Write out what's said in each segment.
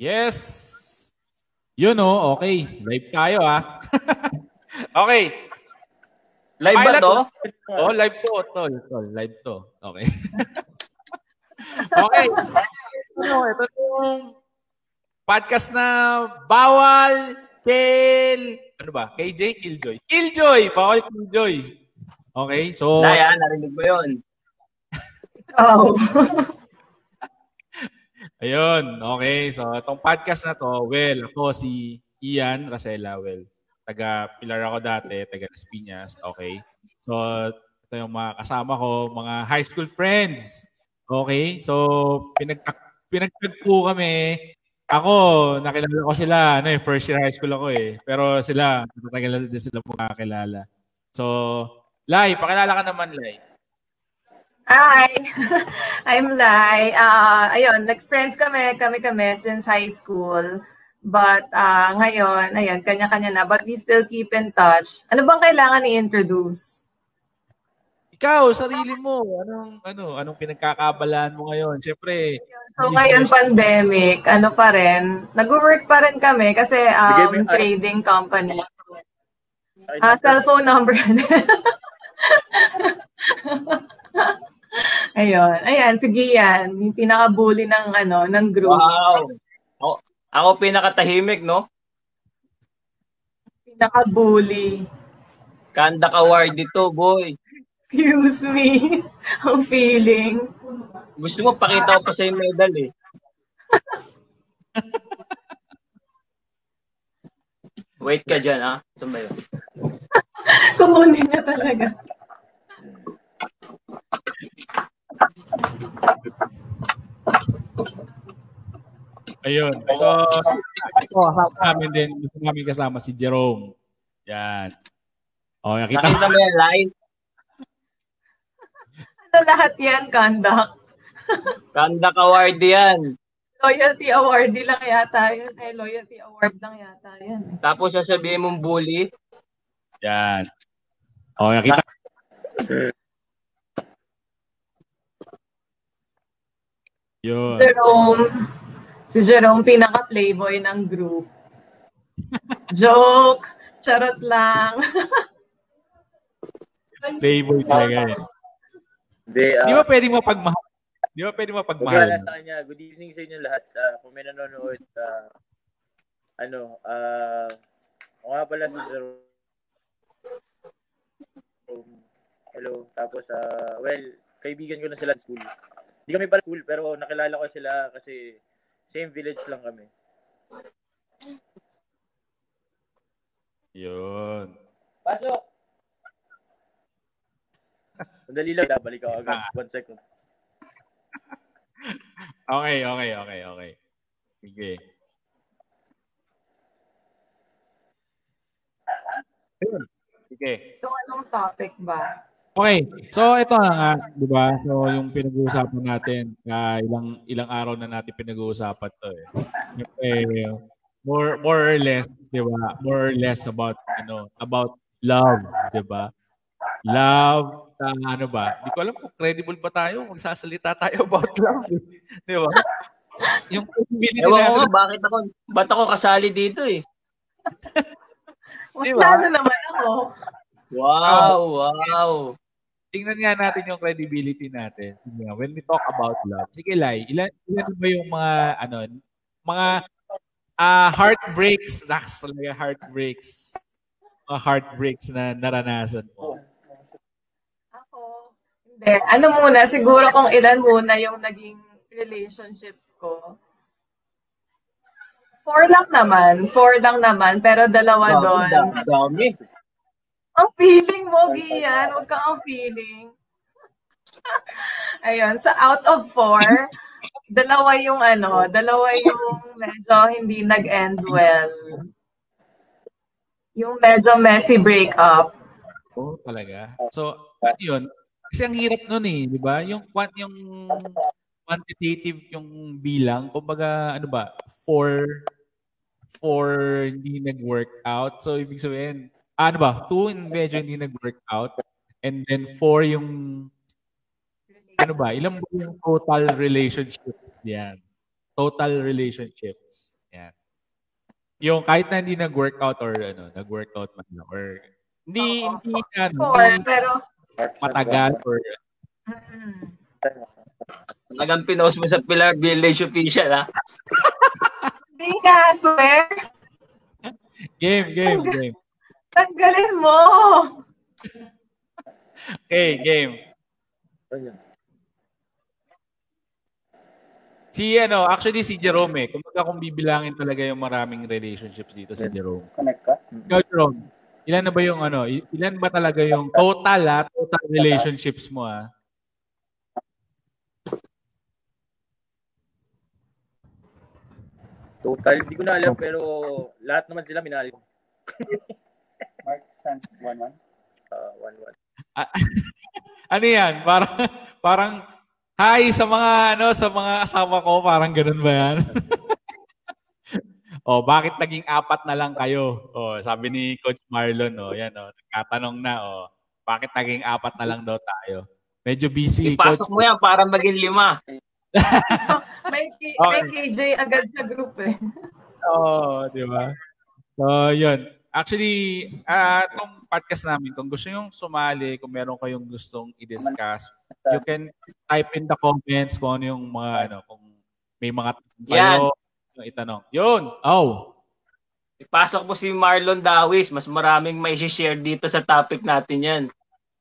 Yes! Yun oh, okay. Live tayo ah. okay. Live ba Pilot- to? Oh, live to, tol. Tol, live to. Okay. okay. Ano, ito yung podcast na bawal kill... Ano ba? KJ Killjoy. Killjoy! Bawal Killjoy. Okay, so... Daya, narinig mo yun. Oh. Ayun, okay. So, itong podcast na to, well, ako si Ian Rosella, well, taga Pilar ako dati, taga Las Piñas, okay. So, ito yung mga kasama ko, mga high school friends. Okay? So, pinag pinagtagpo kami. Ako, nakilala ko sila, ano eh, first year high school ako eh. Pero sila, matagal na din sila makakilala. So, Lai, pakilala ka naman, Lai. Hi! I'm Lai. Uh, ayun, nag-friends kami, kami-kami since high school. But uh, ngayon, ayun, kanya-kanya na. But we still keep in touch. Ano bang kailangan i-introduce? Ikaw, sarili mo, anong ano, anong pinagkakabalaan mo ngayon? Siyempre, So ngayon pandemic, ano pa rin, nag-work pa rin kami kasi um, trading company. Ah, cellphone number. Ayun. Ayan, sige yan. Yung pinaka-bully ng, ano, ng group. Wow. Ako, ako pinakatahimik, no? Pinaka-bully. Kandak Award dito, boy. Excuse me. Ang feeling. Gusto mo, pakita ko pa sa yung medal, eh. Wait ka dyan, ha? Saan ba yun? Kukunin niya talaga. Ayun. So, ito, kasama namin din, gusto namin kasama si Jerome. Yan. O, nakita Nakita mo yan, line? Ano lahat yan, conduct? Kandak Award yan. Loyalty award lang yata yun. Eh, loyalty award lang yata yun. Tapos sasabihin mong bully. Yan. O, nakita Yun. Jerome, si Jerome pinaka-playboy ng group. Joke! Charot lang. Playboy talaga eh. Hindi, ah, Di ba pwedeng mapagmahal? Di ba pwedeng mapagmahal? Pagkala sa kanya, good evening sa inyo lahat. Ah, kung may nanonood, ah, ano, ah, ako nga pala si Jerome. Hello. Tapos, ah, well, kaibigan ko na sila sa school. Hindi kami pala school, pero nakilala ko sila kasi same village lang kami. Yun. Pasok! Sandali lang, balik ako agad. One second. Okay, okay, okay, okay. Sige. Ayun. Sige. So, anong topic ba? Okay. So ito na nga, 'di ba? So yung pinag-uusapan natin, ah, ilang ilang araw na natin pinag-uusapan 'to eh. Eh, more more or less, 'di ba? More or less about ano, about love, 'di ba? Love, ah, ano ba? Hindi ko alam kung credible ba tayo magsasalita tayo about love, eh. 'di ba? Yung credibility Ewan ko natin, nga, bakit ako, ba't ako kasali dito, eh? Mas Di ba? lalo naman ako. Wow, wow. tingnan nga natin yung credibility natin. When we talk about love. Sige, Lai, ilan, ilan ba yung mga, ano, mga ah heartbreaks, Nax talaga heartbreaks. Mga heartbreaks na naranasan mo. Ako, hindi. Ano muna, siguro kung ilan muna yung naging relationships ko. Four lang naman. Four lang naman. Pero dalawa doon. Dami. Ang feeling mo, Gian. Huwag kang ang feeling. Ayun. So, out of four, dalawa yung ano, dalawa yung medyo hindi nag-end well. Yung medyo messy breakup. Oo, talaga. So, yun. Kasi ang hirap nun eh, di ba? Yung, yung quantitative yung bilang, kumbaga, ano ba, four, four hindi nag-work out. So, ibig sabihin, ano ba, two in medyo hindi nag-work out. And then four yung, ano ba, ilang ba yung total relationship yan? total relationships. Yan. Yung kahit na hindi nag-workout or ano, nag-workout man lang or hindi Oo. hindi ano, Four, hindi pero... matagal or Mm-mm. Talagang pinost mo sa Pilar Village official, ha? Hindi ka, swear. game, game, game. Tanggalin mo. Okay, game. Si ano, actually si Jerome eh. Kumbaga kung bibilangin talaga yung maraming relationships dito si Jerome. Connect ka? Ikaw, Jerome, ilan na ba yung ano, ilan ba talaga yung total ha, total relationships mo ah? Total, hindi ko na alam, pero lahat naman sila minahal ko. San 11. Uh, one, one. Ano yan? Parang, parang, hi sa mga, ano, sa mga asawa ko, parang ganun ba yan? oh, bakit naging apat na lang kayo? Oh, sabi ni Coach Marlon, oh, yan, oh, nagkatanong na, oh, bakit naging apat na lang daw tayo? Medyo busy, Ipasok Coach. mo yan para maging lima. May, K- Okay. may KJ agad sa group eh. Oo, di ba? So, yun. Actually, ah itong podcast namin, kung gusto yung sumali, kung meron kayong gustong i-discuss, you can type in the comments kung ano yung mga, ano, kung may mga tanong kayo, yung itanong. Yun! Oh! Ipasok mo si Marlon Dawis. Mas maraming may share dito sa topic natin yan.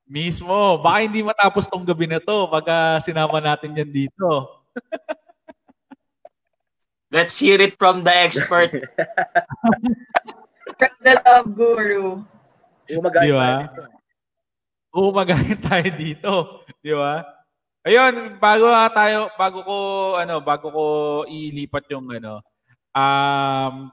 Mismo! Baka hindi matapos tong gabi na to pagka sinama natin yan dito. Let's hear it from the expert. From the love guru. Umagayin Di ba? tayo dito. Umagayin tayo dito, di ba? Ayun, bago tayo, bago ko ano, bago ko ilipat yung ano, um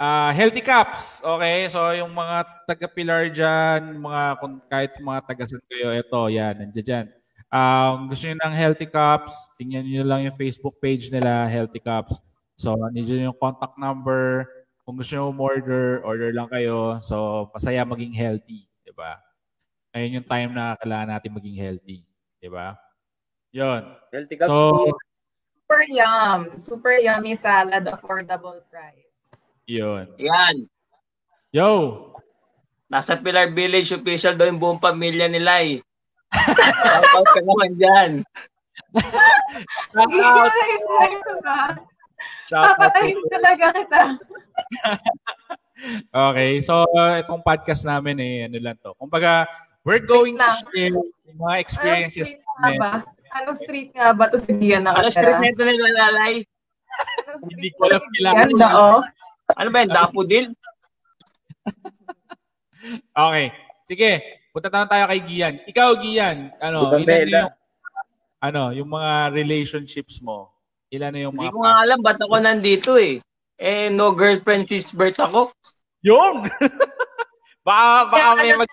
ah healthy caps. Okay? So yung mga taga-Pilar diyan, mga kung kahit mga taga-San kayo, ito, yan, nandiyan diyan. Um, gusto niyo ng healthy cups, tingnan niyo lang yung Facebook page nila, healthy cups. So, nandiyan yung contact number. Kung gusto niyo order, order lang kayo. So, masaya maging healthy, 'di ba? Ayun yung time na kailangan natin maging healthy, 'di ba? 'Yon. Healthy cups. So, Super yum. Super yummy salad, affordable price. 'yon. yan. Yo. Nasa Pilar Village official daw yung buong pamilya nila eh. Shoutout ka naman dyan. Shout out. Shout out. Papatayin talaga kita. Okay, so uh, itong podcast namin eh, ano lang to. Kumbaga, we're going to share yung mga Anong experiences street nga namin. ba? Anong street nga ba to si Gian Ano nakatira? street nito nila lalay? Anong Hindi ko alam. Gian? Oo. Ano ba yan? Daffodil? Okay. Sige, punta tayo tayo kay Gian. Ikaw, Gian, ano, ilan na yung, ano, yung mga relationships mo? Ilan na yung Hindi mga ko nga alam ba't ako nandito eh. Eh, no girlfriend since birth ako. Yun! baka, baka may mag...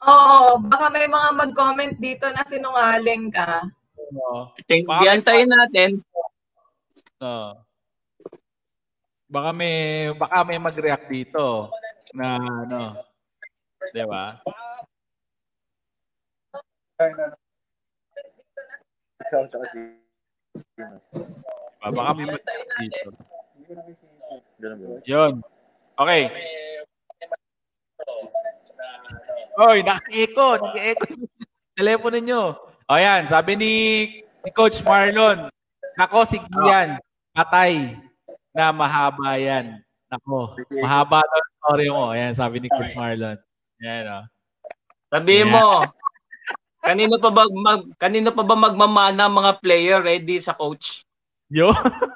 Oo, baka may mga mag-comment dito na sinungaling ka. Think, Bakit? diantayin natin. no. Baka may, baka may mag-react dito na ano, di ba? Ikaw, tsaka si... Ah, Baka may mag-react dito. Ganun ba? Yun. Okay. Oy. Naka-echo yung telepono nyo. O yan, sabi ni, ni Coach Marlon, Nako, si Gian, patay na mahaba yan. Nako, mahaba daw ang story mo. Ayan, sabi ni Coach Marlon. Yan, o. Sabihin Yeah. mo, kanino pa ba mag, kanino pa ba magmamana mga player ready sa coach? Yo.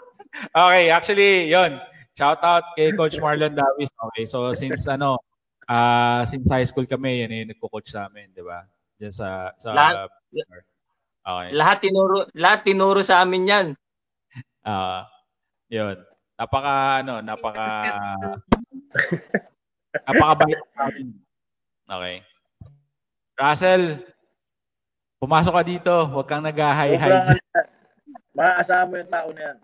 okay, actually, yon. Shout out kay Coach Marlon Davis. Okay, so since ano, ah since high school kami, yan yung nagko-coach sa amin, di ba? Diyan sa sa Lahat- Okay. Lahat tinuro, lahat tinuro sa amin 'yan. Ah, yun. Napaka ano, napaka napaka bait. Okay. Russell, pumasok ka dito. Huwag kang. Sobrang ano, Maaasahan mo yung tao na yan.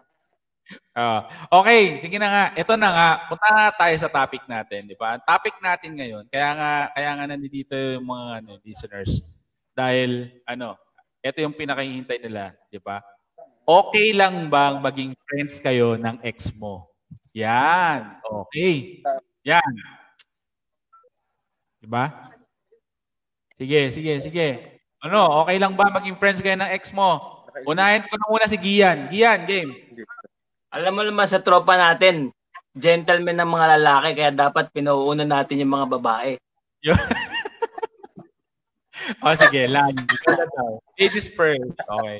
Ah, okay, sige na nga. Ito na nga. Punta na tayo sa topic natin, di ba? Ang topic natin ngayon, kaya nga kaya nga nandito yung mga ano, listeners dahil ano, ito yung pinakahihintay nila, di ba? Okay lang bang maging friends kayo ng ex mo? Yan. Okay. Yan. Diba? Sige, sige, sige. Ano, okay lang ba maging friends kayo ng ex mo? Unahin ko na muna si Gian. Gian, game. Alam mo naman sa tropa natin, gentleman ng mga lalaki, kaya dapat pinauuna natin yung mga babae. O sige. Ikaw na daw. Ladies first. Okay.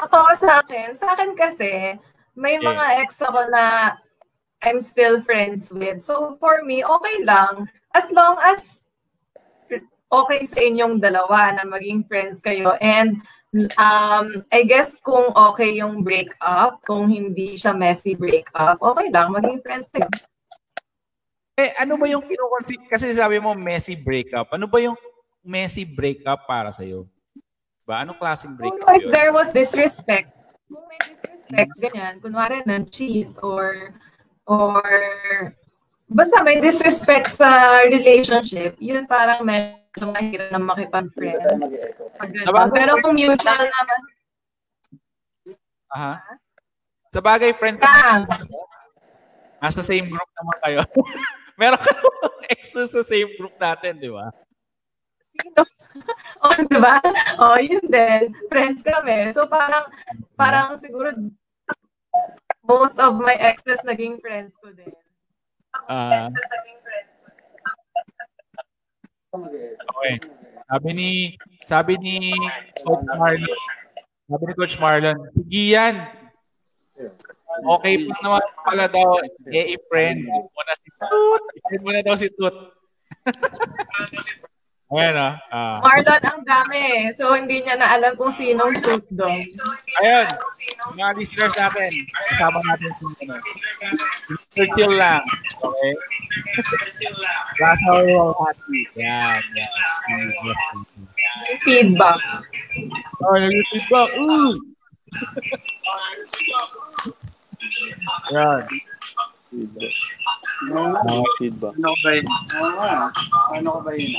Ako sa akin, sa akin kasi, may Okay. mga ex ako na I'm still friends with. So for me, okay lang. As long as okay sa inyong dalawa na maging friends kayo. And um, I guess kung okay yung breakup, kung hindi siya messy breakup, okay lang, maging friends kayo. Eh, ano ba yung kinukonsider? Kasi sabi mo, messy breakup. Ano ba yung messy breakup para sa'yo? Ba? Anong klaseng breakup if yun? there was disrespect, kung may disrespect, ganyan, kunwari nag-cheat or or basta may disrespect sa relationship, yun parang medyo mahirap na makipag-friend. Pero kung mutual naman, Aha. Sa bagay, friends, lang. nasa same group naman kayo. Meron ka namang ex sa same group natin, di ba? Sino? o, oh, di ba? O, yun din. Friends kami. So, parang, parang siguro, most of my exes naging friends ko din. Ah, okay. Sabi ni sabi ni Coach Marlon, sabi ni Coach Marlon, sige yan. Okay pa naman pala daw, eh, i-friend mo na si Tut. I-friend mo na daw si Tut. Ayan ah. ah. Marlon ang dami. So, hindi niya na alam kung sinong truth doon. Ayun, mga listeners natin, kasama natin si ano, Mr. Lang. Okay? That's how we're happy. Yan, yan. Feedback. Oh, nag-feedback. Ooh! Yan. Feedback. Ano ba yun? Ano ba yun?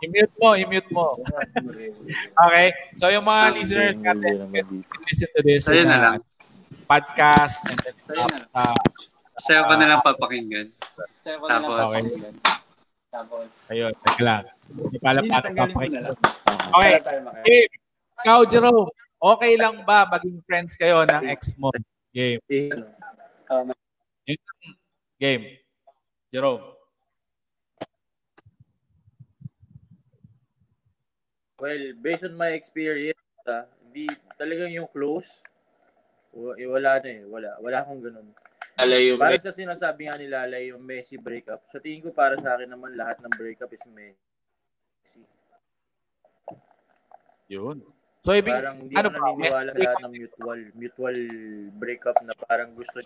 I-mute mo, i-mute mo. okay? So, yung mga listeners natin, can listen to this Sa'yo na a lang. podcast and then Sa'yo na. sa Sa'yo ko na lang papakinggan. Tapos, Okay. Ayun, teka lang. Hindi pa alam paano papakinggan. Okay. Okay. Game. Ikaw, Jerome, okay lang ba maging friends kayo ng ex mo? Game. Game. Jerome. Well, based on my experience, ah, hindi talagang yung close, eh, wala na eh. Wala. Wala akong ganun. Alayo mo. Parang sa sinasabi nga nila, Lay, yung Messi breakup, sa tingin ko para sa akin naman lahat ng breakup is Messi. Yun. So, ibig, Parang hindi ano ako ba? naniniwala sa lahat ng mutual mutual breakup na parang gusto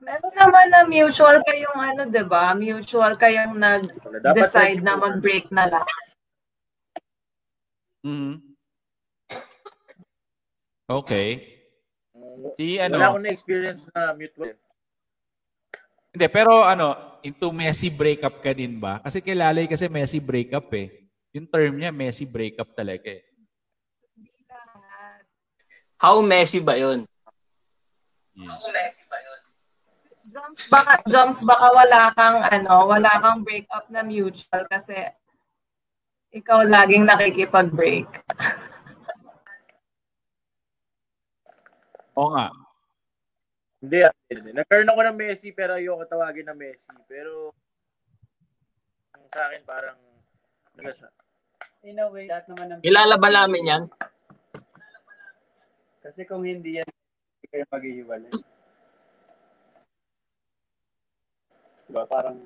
Meron naman na mutual kayong ano, 'di ba? Mutual kayong Dapat nag-decide na friendship mag-break na lang. Mhm. Okay. Si ano? Wala akong na-experience na mutual. Hindi, pero ano, into messy breakup ka din ba? Kasi kilalay kasi messy breakup eh. Yung term niya, messy breakup talaga eh. How messy ba yun? Jumps baka jumps baka wala kang ano, wala kang breakup na mutual kasi ikaw laging nakikipag-break. Oo nga. Hindi, hindi. Nagkaroon ako ng Messi pero ayoko tawagin na Messi. Pero ang sa akin parang ano siya. In a way, lahat naman ng... Kilala ba namin yan? Kasi kung hindi yan, hindi kayo maghihiwalay. Diba? Parang...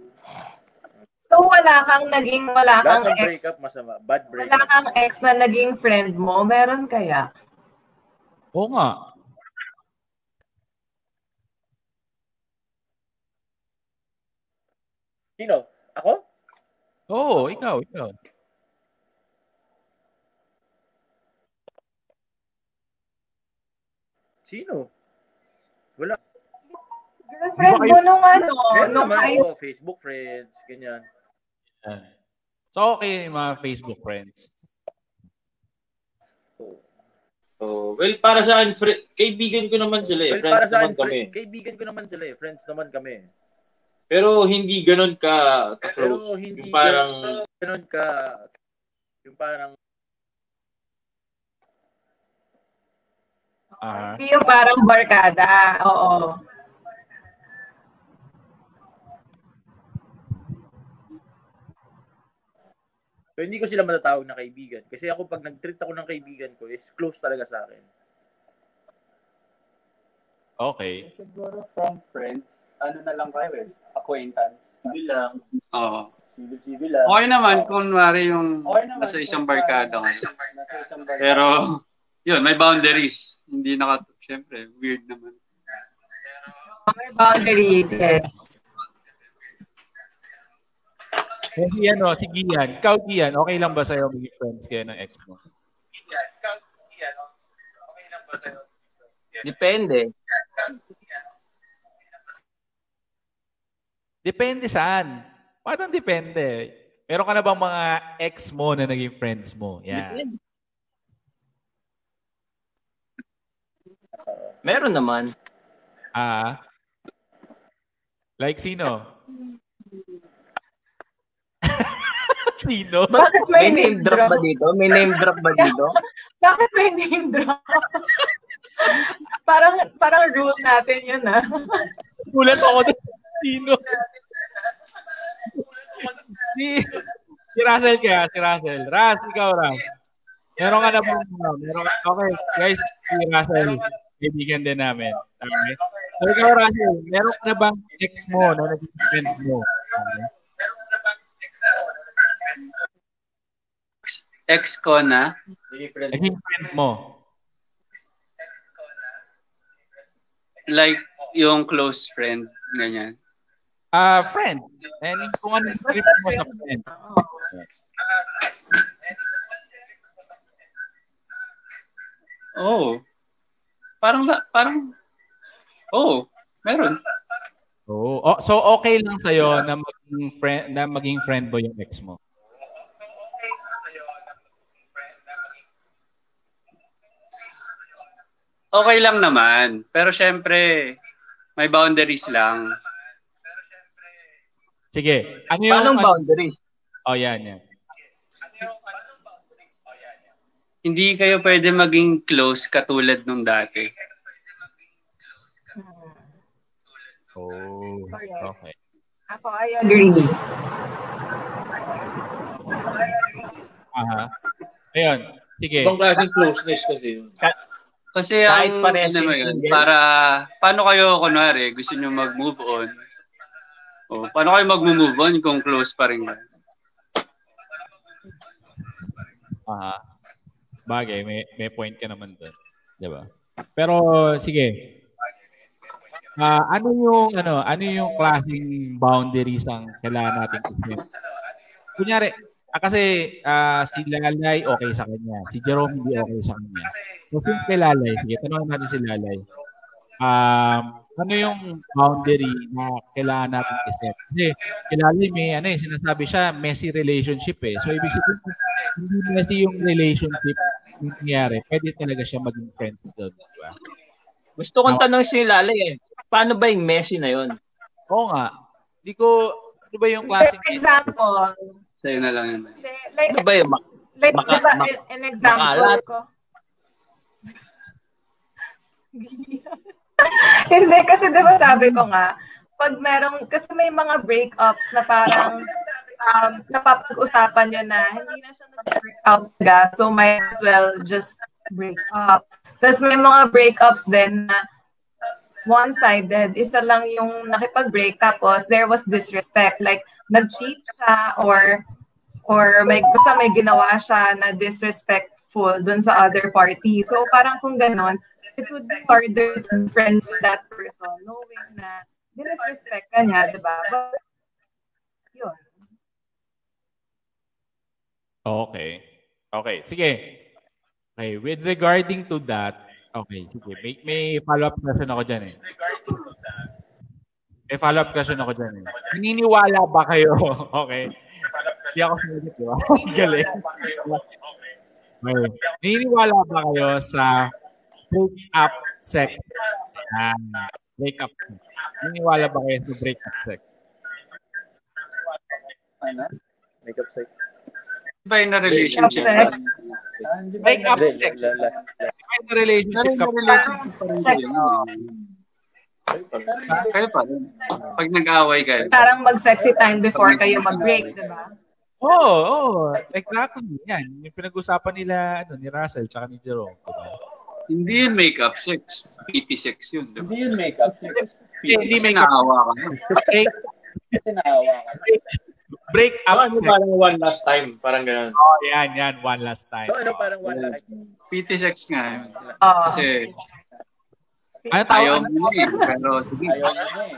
So wala kang naging wala Lahat kang ng ex breakup masama. Bad wala breakup. kang ex na naging friend mo, meron kaya? Oo nga. Sino? Ako? Oo, ikaw, ikaw. Sino? Wala. Girlfriend mo nung ano, nung naman high ako, Facebook friends, ganyan. Yan. So, okay yung mga Facebook friends. Oh, well, para sa akin, fri- kaibigan ko naman sila eh. Well, Friends para sa naman akin, kami. friend, kaibigan ko naman sila eh. Friends naman kami. Pero hindi ganun ka Pero ka-close. hindi Yung parang, ganun ka, yung parang, Ah, Hindi yung parang barkada. Oo. Pero hindi ko sila matatawag na kaibigan. Kasi ako, pag nag-treat ako ng kaibigan ko, is close talaga sa akin. okay. Siguro from friends, ano na lang kayo eh, acquaintance. hindi lang. Oo. Civil-civil lang. Okay naman, kunwari yung Okay naman. nasa isang Kung barkada. Nasa isang barkada. Pero, yun, may boundaries. Hindi naka, syempre, weird naman. May boundaries, yes. Kasi ano, si Gian. Ikaw, Gian, okay lang ba sa'yo maging friends kayo ng ex mo? Depende. Depende saan. Paano depende? Meron ka na bang mga ex mo na naging friends mo? Depende. Meron naman. Ah. Like sino? Sino? Bakit May may name drop ba dito? May name drop ba dito? Bakit may name drop? parang parang rule natin yun ah. Gulat ako doon. Sino? si, si Russell kaya, si Russell. Ras, ikaw, Ras. Meron ka na ba? Meron ka, okay, guys, si Russell, kaibigan din namin. Okay? So, ikaw, Russell, meron ka na bang ex mo na friend mo? Okay? Ex ko na, Naging friend mo. like, yung close friend, ganyan. Ah, friend. And kung ano yung trip mo sa friend. Oh. Parang, la- parang, oh, meron. Oo. Oh, so okay lang sa'yo na maging friend na maging friend mo yung ex mo. Okay lang naman. Pero syempre, may boundaries lang. Sige. Ano yung Paano boundary? Oh, yan, yan. Hindi kayo pwede maging close katulad nung dati. Oh. Okay. Ako, I agree. Aha. Ayun. Sige. Ibang klaseng closeness kasi yun. Kasi Kahit ang parehas ano mo yun, para paano kayo kunwari gusto niyo mag-move on? O, paano kayo mag-move on kung close pa rin kayo? Aha. Bagay, may, may point ka naman doon. Di ba? Pero, sige. Ah, ano yung ano, ano yung klaseng boundaries ang kailangan natin? Kunyari, ah, kasi ah, si Lalay okay sa kanya, si Jerome hindi okay sa kanya. So since kay Lalay, sige, tanongin natin si Lalay. Um, ano yung boundary na kailangan natin i-set? Kasi kay Lalay may ano eh, sinasabi siya, messy relationship eh. So ibig sabihin, hindi messy yung relationship yung nangyari, pwede talaga siya maging friends doon, di ba? Gusto kong tanong si Lalay eh. Paano ba yung Messi na yun? Oo nga. Hindi ko, ano ba yung klaseng For example, Sa'yo na lang yun. like, Ano ba yung mak- like Maka- diba, mak- an example makalat? ko. Hindi, kasi diba sabi ko nga, pag merong, kasi may mga breakups na parang um, napapag-usapan nyo na hindi na siya nag-work out ga, so might as well just break up. Tapos may mga breakups din na one-sided, isa lang yung nakipag-break tapos there was disrespect. Like, nag-cheat siya or or may basta may ginawa siya na disrespectful dun sa other party. So parang kung ganon, it would be harder to be friends with that person knowing na disrespect ka niya, di ba? Okay. Okay, sige. Okay, with regarding to that, okay, sige. May, may follow-up question ako dyan eh. May follow-up question ako dyan eh. Naniniwala ba kayo? okay. Hindi ako sinagot, di ba? Galing. Okay. Naniniwala ba kayo sa break-up sex? Ah, break-up sex. Naniniwala ba kayo sa break-up sex? Makeup sex. Ba in a relationship? Sex. Hindi ba Break-up Hindi, sex. la- May relationship ka Sex. kayo. Pa rin. Pag nag-away kayo. Parang mag-sexy time before kayo mag-break, di ba? Oo, oh, oo. Exactly. Yan. Yung pinag-usapan nila ano, ni Russell tsaka ni Jerome. Diba? Hindi yun make-up sex. PT sex yun. Diba? Hindi yun makeup. Hindi, hindi Kasi make up. naawa ka. Break, up Ano sex. parang one last time, parang ganun. Oh, yan, yan. One last time. So, ano, parang one last PT sex nga yun. Oo. Kasi Ano tawag, ayaw ano, mo eh. Pero sige. Ayaw mo eh.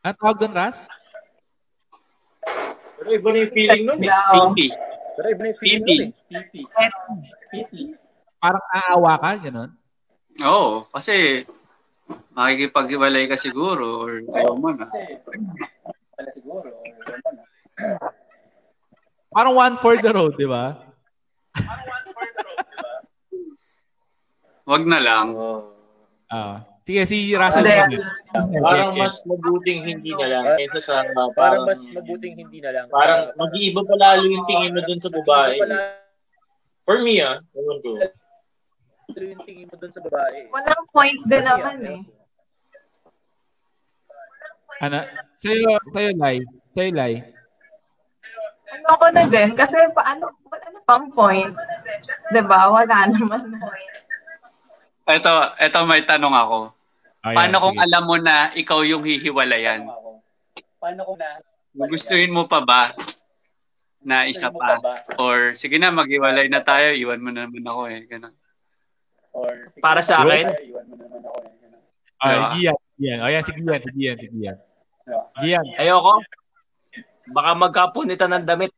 ano tawag doon, Ras? Pero iba na yung feeling nun eh. PT. Pero iba na yung feeling Pipi. nun eh. Pipi. Pipi. Parang aawa ka, gano'n? Oo. Kasi makikipag-iwalay ka siguro or ayaw mo na. Pala siguro. or ano na. Parang one for the road, di ba? Wag na lang. Oo. Ah. sige, si Russell. Hindi. Parang mas mabuting hindi na lang kaysa sa uh, Parang parang, mas mabuting hindi na lang. parang mag-iiba pa lalo yung tingin mo dun sa babae. Wala For me ah, ewan ko. Yung tingin mo dun sa babae. Walang point din naman eh. Ano? Sa'yo, sa'yo, Lai. Sa'yo, Lai. Ano ko na din, kasi paano, ano pang point? Diba? Wala naman. Ito, ito may tanong ako. Ayan, Paano kung sige. alam mo na ikaw yung hihiwalayan? Ako. Paano kung na? Gustuhin mo pa ba na isa pa? ba? Or sige na, maghiwalay na tayo, iwan mo na naman ako eh. Ganun. Or, Para sa akin? Iwan mo naman ako eh. Ah, Diba? Gian, Gian. O yan, si Gian, si Gian, si Gian. Gian. Ayoko. Baka magkapunitan ng damit.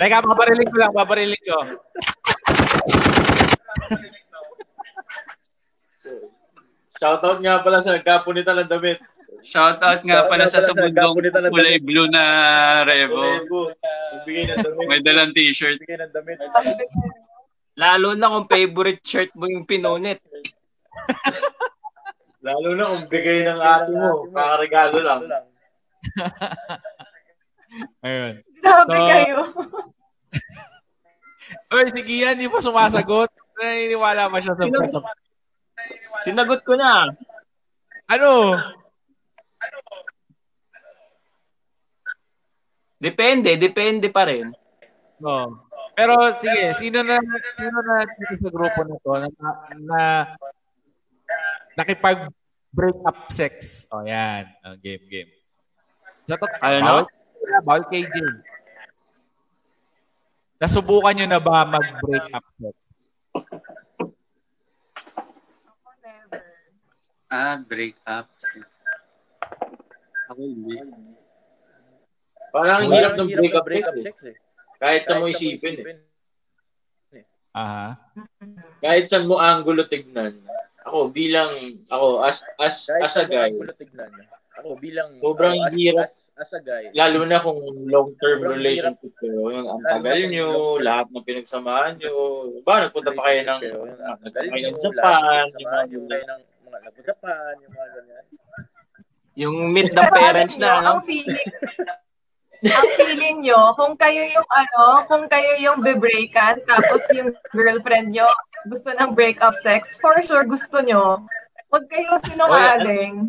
Teka, babariling ko lang, babariling ko. Shoutout nga pala sa nagkapunitan ng damit. Shoutout nga pala nga sa pala sa sabundong kulay blue na Revo. May dalang t-shirt. Bigay ng damit. Lalo na kung favorite shirt mo yung pinunit. Lalo na kung bigay ng ate mo, kakaregalo lang. Ayun. Grabe So, kayo. Oy, si Gian, di pa sumasagot. Naniniwala ba siya sa Sinagot. Sinagot ko na. Ano? Depende, depende pa rin. No. Pero sige, sino na sino na dito sa grupo na to na, na nakipag break up sex. O yan, oh, game game. Sa to, Ano? bawal, bawal KJ. Nasubukan nyo na ba mag-break up sex? Ah, break up. Ako hindi. Parang ang hirap ng hirap break up break-up sex. eh. eh. Kahit sa mo isipin eh. Aha. Kahit saan mo angulo tignan. Ako bilang, ako as, as, Kahit as a guy, mga tignan. Ako bilang Sobrang ako, as, hirap. As, as a guy. lalo na kung long-term Sobrang relationship kayo, yung ang tagal nyo, lahat ng pinagsamahan nyo, ba, nagpunta pa kayo ng, nagpunta kayo ng Japan, yung ng mga ng mga Japan, yung mga ganyan. Yung meet the Pero parent alam na, ang feeling, ang feeling nyo, kung kayo yung ano, kung kayo yung bebreakan, tapos yung girlfriend nyo gusto ng breakup sex, for sure gusto nyo. Huwag kayo sinungaling.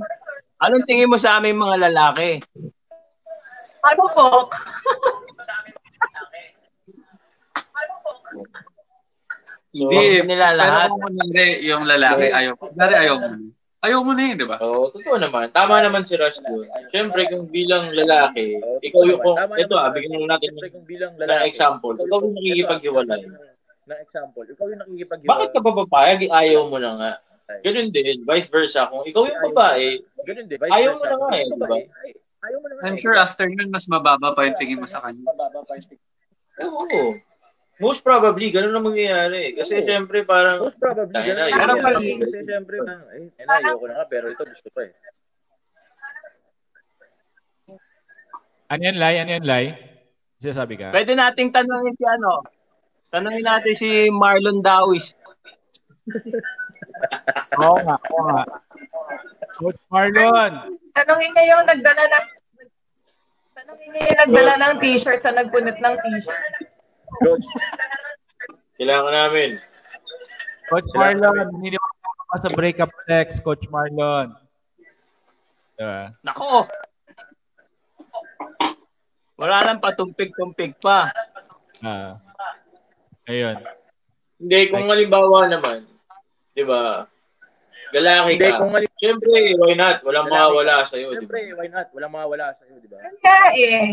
Anong tingin mo sa aming mga lalaki? Ano po? So, Hindi, nila pero lahat. kung kunwari yung lalaki ayaw, kunwari ayaw mo. Na. Ayaw mo na yun, di ba? Oo, totoo naman. Tama naman si Rush doon. Siyempre, kung bilang lalaki, ikaw yung, kung, ito ah, bigyan lang natin Siyempre, kung bilang ng lalaki, example. Ikaw yung nakikipaghiwalay. ng- ng example, ikaw yung nakikipaghiwalay. Bakit ka pa papayag? Ayaw mo na nga. Ganun din, vice versa. Kung ikaw yung babae, Ganun din. Ayaw mo na nga eh, di ba? Ay, Ayaw mo na nga I'm eh. sure after nun, mas mababa pa yung tingin mo sa kanya. Mababa pa yung tig- oo. Most probably, ganun ang mangyayari. Kasi Oo. syempre parang, Most probably, ganun na, yung Pero nangyayari. pag- Kasi syempre, parang, eh, eh, na, ayoko na nga, pero ito gusto ko eh. Ano yan, Lai? Ano yan, Lai? Sasabi ka? Pwede nating tanungin si ano. Tanungin natin si Marlon Dawis. Oo nga, oo nga. Coach Marlon. Tanungin niya yung nagdala ng Tanungin niya yung nagdala ng t-shirt sa nagpunit ng t-shirt. Coach. Kailangan namin. Coach Marlon, naniniwala ka sa breakup text, Coach Marlon. Diba? Nako. Wala lang patumpig-tumpig pa. Ah. Ayun. Hindi, kung halimbawa naman, di ba, galaki Hindi, ka. kung halim- Siyempre, why not? Walang mawawala sa'yo. Di ba? Siyempre, why not? Walang mawawala sa'yo, di ba? Kaya eh.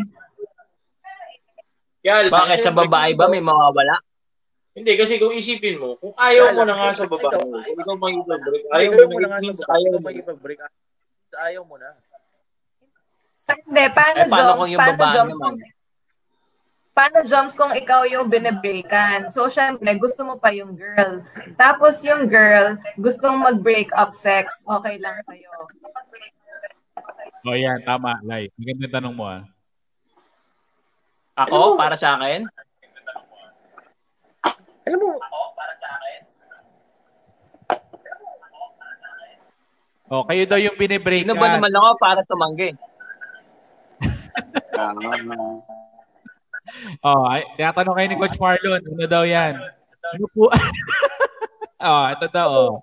Kaya, lang, Bakit sa babae ba may mawawala? Hindi, kasi kung isipin mo, kung ayaw mo na nga sa babae, kung ikaw mag-break, Ayaw ayaw mo na na nga sa ayaw ayaw mo. mag-break. Ayaw mo na. Hindi, paano, Eh, paano Joms? kung yung paano, babae Joms, kung, paano, Joms, kung ikaw yung binibreakan? So, syempre, gusto mo pa yung girl. Tapos yung girl, gustong mag-break up sex. Okay lang sa'yo. O yan, tama, Lai. Magandang tanong mo ah. Ako, para sa akin? Alam mo, O, kayo daw yung binibreak Sino ba naman ako para tumanggi? Oh, ay, tinatanong kayo ni Coach Marlon, ano daw yan? Ano po? oh, ito daw, oh.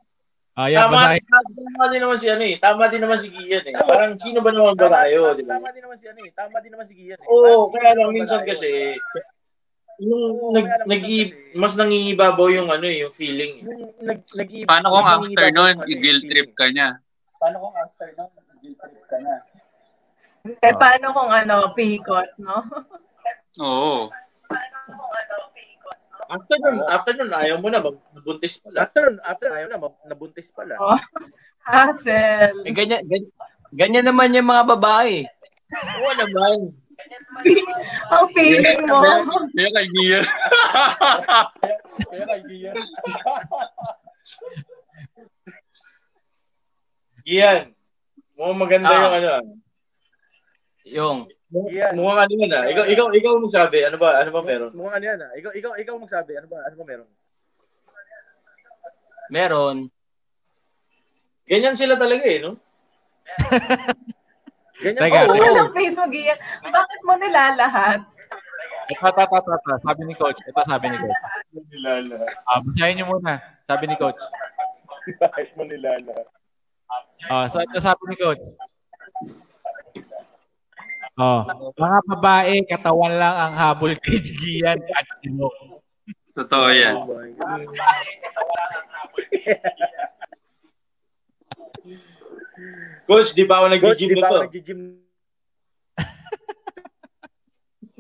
Oh, yan, Tama, basahin. tama din naman si ano eh. Tama din naman si Gian eh. Parang sino ba naman ba tayo, di ba? Tama din naman si ano eh. Tama din naman si Gian eh. Oo, Parang kaya lang minsan kasi, yung nag, nag mas nangingibabaw yung ano eh, yung feeling. eh. Yung nag, nag Paano kung after nun, ano, i-guilt trip ka niya? Paano kung after nun, guilt trip ka na? Eh, paano kung ano, pikot, no? Oo. After nun, after nun, ayaw mo na, mag- nabuntis pala. After, after ayaw na, nabuntis pala. Oh. Hassle. Eh, ganyan, ganyan, ganyan naman yung mga babae. Oo naman. Ang feeling mo. Kaya kay Gia. Kaya kay Gian. Gian, mukhang maganda Ah. yung ano. Ah. Yung, Mukhang, mukhang ano yan ah. Ikaw, ikaw, ikaw magsabi, ano ba, ano ba meron? Mukhang ano yan ah. Ikaw, ikaw, ikaw magsabi. Ano ba, ano ba meron? meron. Ganyan sila talaga eh, no? Ganyan Teka, Oo. teka. Ang face mo, Gian. Bakit mo nilalahat? Ito, ito, ito, ito, ito. Sabi ni Coach. Ito sabi ni Coach. Nilala. Ah, basahin niyo muna. Sabi ni Coach. Bakit mo nilala? Oh, so ito sabi ni Coach. Oh, mga babae, katawan lang ang habol kay Gian at Tino. Totoo yan. Coach, di pa ako Coach, nag-gym di pa ako nito. nag-gym.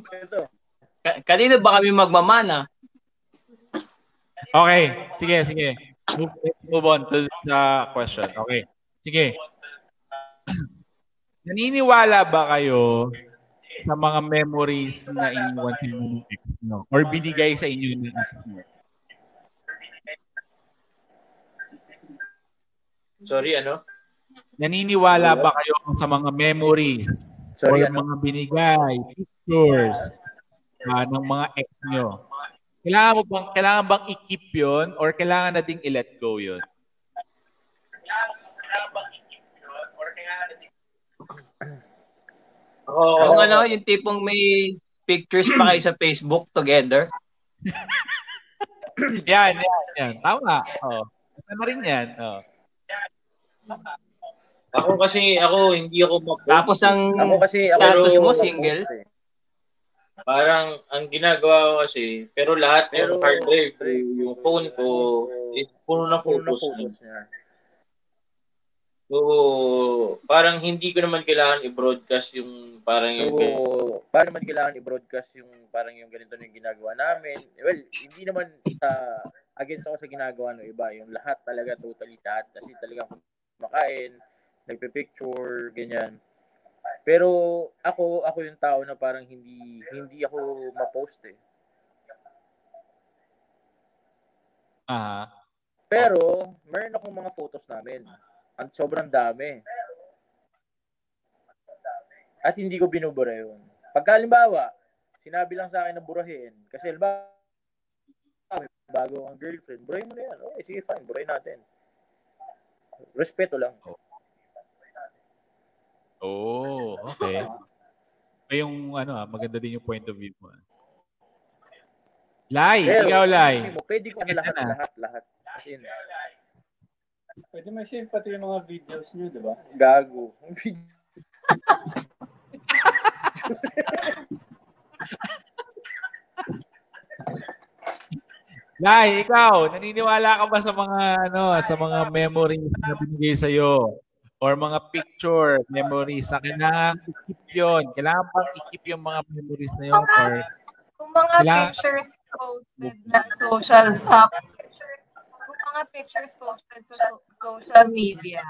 Ito. Ka- kanino ba kami magmamana? Okay, sige, sige. Move, let's move on to sa question. Okay. Sige. Naniniwala ba kayo sa mga memories na iniwan sa inyo ng ex nyo? Or binigay sa inyo ng ex nyo? Sorry, ano? Naniniwala ba kayo sa mga memories Sorry, or ano? mga binigay, pictures ah, ng mga ex nyo? Kailangan mo bang kailangan bang i-keep 'yon or kailangan na ding i-let go 'yon? Ako, Yung ano, yung tipong may pictures pa kayo sa Facebook together. Yan, yan, yan. Tama. Oh. Ano rin yan? Oh. ako kasi, ako, hindi ako mag Tapos ang Ako kasi, ako status mo single. eh. Parang, ang ginagawa ko kasi, pero lahat Pero, ng hard drive, ko, yung phone ko, is puno na Puro na photos. photos niya. So, parang hindi ko naman kailangan i-broadcast yung parang yung So, paano naman kailangan i-broadcast yung parang yung ganito na yung ginagawa namin? Well, hindi naman uh, against ako sa ginagawa ng iba. Yung lahat talaga, totally lahat. Kasi talaga kumakain, nagpe-picture, ganyan. Pero ako, ako yung tao na parang hindi hindi ako ma-post eh. Aha. Pero, meron akong mga photos namin. Ang sobrang dami. At hindi ko binubura yun. Pagka halimbawa, sinabi lang sa akin na burahin, kasi halimbawa, bago ang girlfriend, burahin mo na yan. Okay, sige, fine, burahin natin. Respeto lang. Oh, okay. Ay, yung ano ah, maganda din yung point of view mo. ah. Lai, Pero, ikaw Lai. Pwede mo, pwede ko na lahat, lahat, lahat. As in, Pwede mo share pati yung mga videos nyo, di ba? gago. Lai, ikaw, naniniwala ka ba sa mga ano, sa mga memories na binigay sa or mga picture memories na kailangan i-keep 'yon. Kailangan pang i-keep yung mga memories na 'yon or Kung mga Kailangan- pictures posted ng social stuff, mga pictures posted sa so- social media,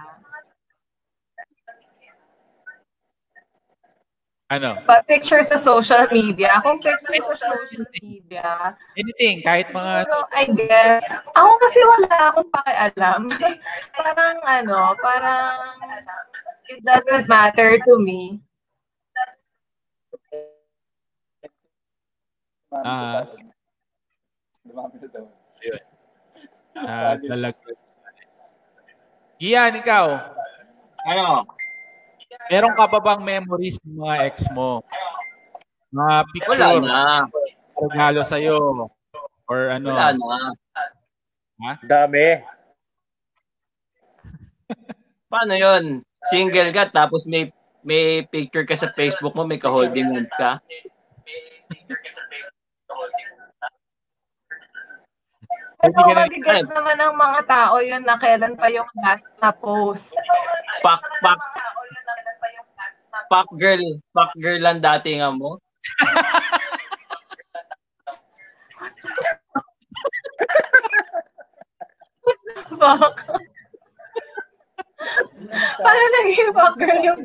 ano, but pictures sa social media, kung pictures sa social media, anything, kahit mga Pero I guess, ako kasi wala akong pakialam. parang ano, parang it doesn't matter to me. Ah. Daw. Uh, dalag. Iyan, ikaw, Ano? meron ka ba bang memories ng mga ex mo? Mga Wala picture, na. regalo sa'yo, or ano? Wala na. Dami. Paano yon? Single ka tapos may may picture ka sa Facebook mo, may ka-holding hand ka. Pero magigets naman ng mga tao yun na kailan pa yung last na post. Pak, pak. Pak girl. Pak girl lang dati nga mo. Fuck. Paano naging fuck girl yung